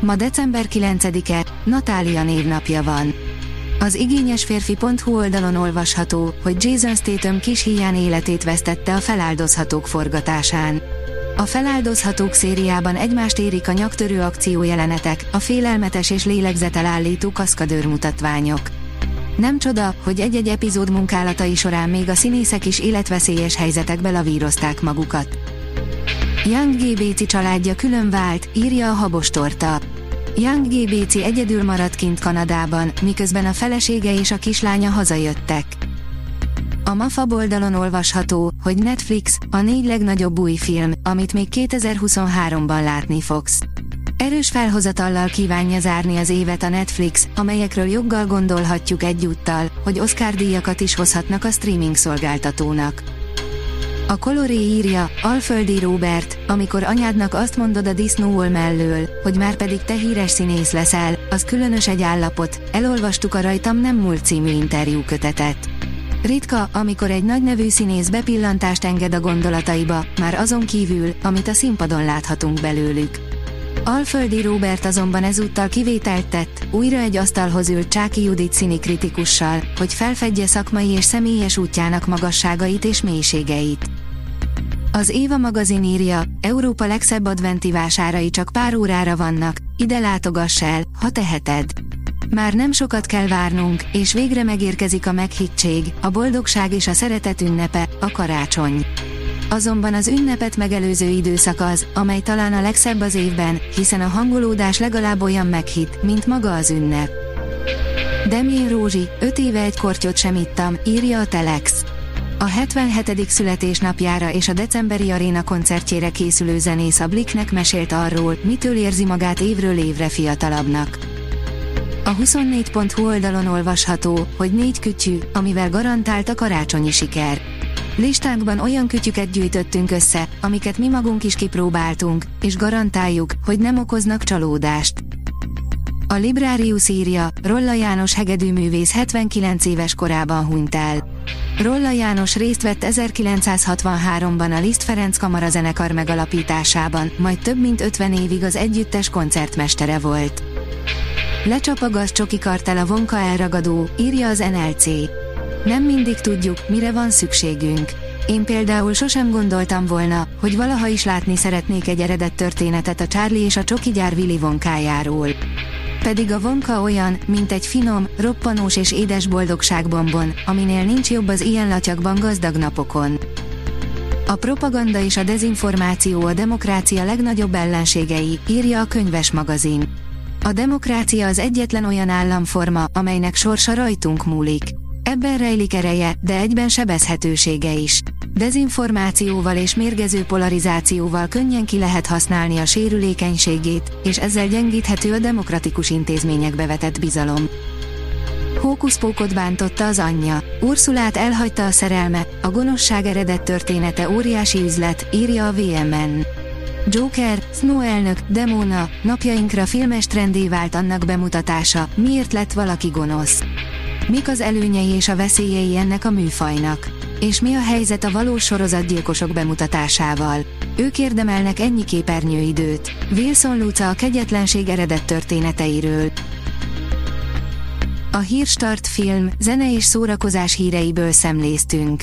Ma december 9-e, Natália névnapja van. Az igényes férfi.hu oldalon olvasható, hogy Jason Statham kis híján életét vesztette a feláldozhatók forgatásán. A feláldozhatók szériában egymást érik a nyaktörő akció jelenetek, a félelmetes és lélegzetelállító kaszkadőr mutatványok. Nem csoda, hogy egy-egy epizód munkálatai során még a színészek is életveszélyes helyzetekbe lavírozták magukat. Young GBC családja külön vált, írja a Habostorta. Young GBC egyedül maradt kint Kanadában, miközben a felesége és a kislánya hazajöttek. A MAFA oldalon olvasható, hogy Netflix a négy legnagyobb új film, amit még 2023-ban látni fogsz. Erős felhozatallal kívánja zárni az évet a Netflix, amelyekről joggal gondolhatjuk egyúttal, hogy Oscar díjakat is hozhatnak a streaming szolgáltatónak. A Coloré írja, Alföldi Robert, amikor anyádnak azt mondod a disznóol mellől, hogy már pedig te híres színész leszel, az különös egy állapot, elolvastuk a rajtam nem múlt című interjú kötetet. Ritka, amikor egy nagy nevű színész bepillantást enged a gondolataiba, már azon kívül, amit a színpadon láthatunk belőlük. Alföldi Robert azonban ezúttal kivételt tett, újra egy asztalhoz ült Csáki Judit színikritikussal, hogy felfedje szakmai és személyes útjának magasságait és mélységeit. Az Éva magazin írja, Európa legszebb adventi vásárai csak pár órára vannak, ide látogass el, ha teheted. Már nem sokat kell várnunk, és végre megérkezik a meghittség, a boldogság és a szeretet ünnepe, a karácsony. Azonban az ünnepet megelőző időszak az, amely talán a legszebb az évben, hiszen a hangolódás legalább olyan meghitt, mint maga az ünnep. Demjén Rózsi, 5 éve egy kortyot sem ittam, írja a Telex. A 77. születésnapjára és a decemberi aréna koncertjére készülő zenész a Blicknek mesélt arról, mitől érzi magát évről évre fiatalabbnak. A 24.hu oldalon olvasható, hogy négy kütyű, amivel garantált a karácsonyi siker. Listánkban olyan kütyüket gyűjtöttünk össze, amiket mi magunk is kipróbáltunk, és garantáljuk, hogy nem okoznak csalódást. A Librarius írja, Rolla János hegedűművész 79 éves korában hunyt el. Rolla János részt vett 1963-ban a Liszt Ferenc kamarazenekar megalapításában, majd több mint 50 évig az együttes koncertmestere volt. Lecsap a gazcsoki kartel a vonka elragadó, írja az NLC. Nem mindig tudjuk, mire van szükségünk. Én például sosem gondoltam volna, hogy valaha is látni szeretnék egy eredet történetet a Charlie és a csoki gyár Willy vonkájáról. Pedig a vonka olyan, mint egy finom, roppanós és édes boldogságbombon, aminél nincs jobb az ilyen latyakban gazdag napokon. A propaganda és a dezinformáció a demokrácia legnagyobb ellenségei, írja a könyves magazin. A demokrácia az egyetlen olyan államforma, amelynek sorsa rajtunk múlik. Ebben rejlik ereje, de egyben sebezhetősége is. Dezinformációval és mérgező polarizációval könnyen ki lehet használni a sérülékenységét, és ezzel gyengíthető a demokratikus intézményekbe vetett bizalom. Hókuszpókot bántotta az anyja. Ursulát elhagyta a szerelme, a gonoszság eredett története óriási üzlet, írja a VMN. Joker, Snow elnök, Demona, napjainkra filmes trendé vált annak bemutatása, miért lett valaki gonosz. Mik az előnyei és a veszélyei ennek a műfajnak? És mi a helyzet a valós sorozatgyilkosok bemutatásával? Ők érdemelnek ennyi képernyőidőt. Wilson Luca a kegyetlenség eredett történeteiről. A Hírstart film, zene és szórakozás híreiből szemléztünk.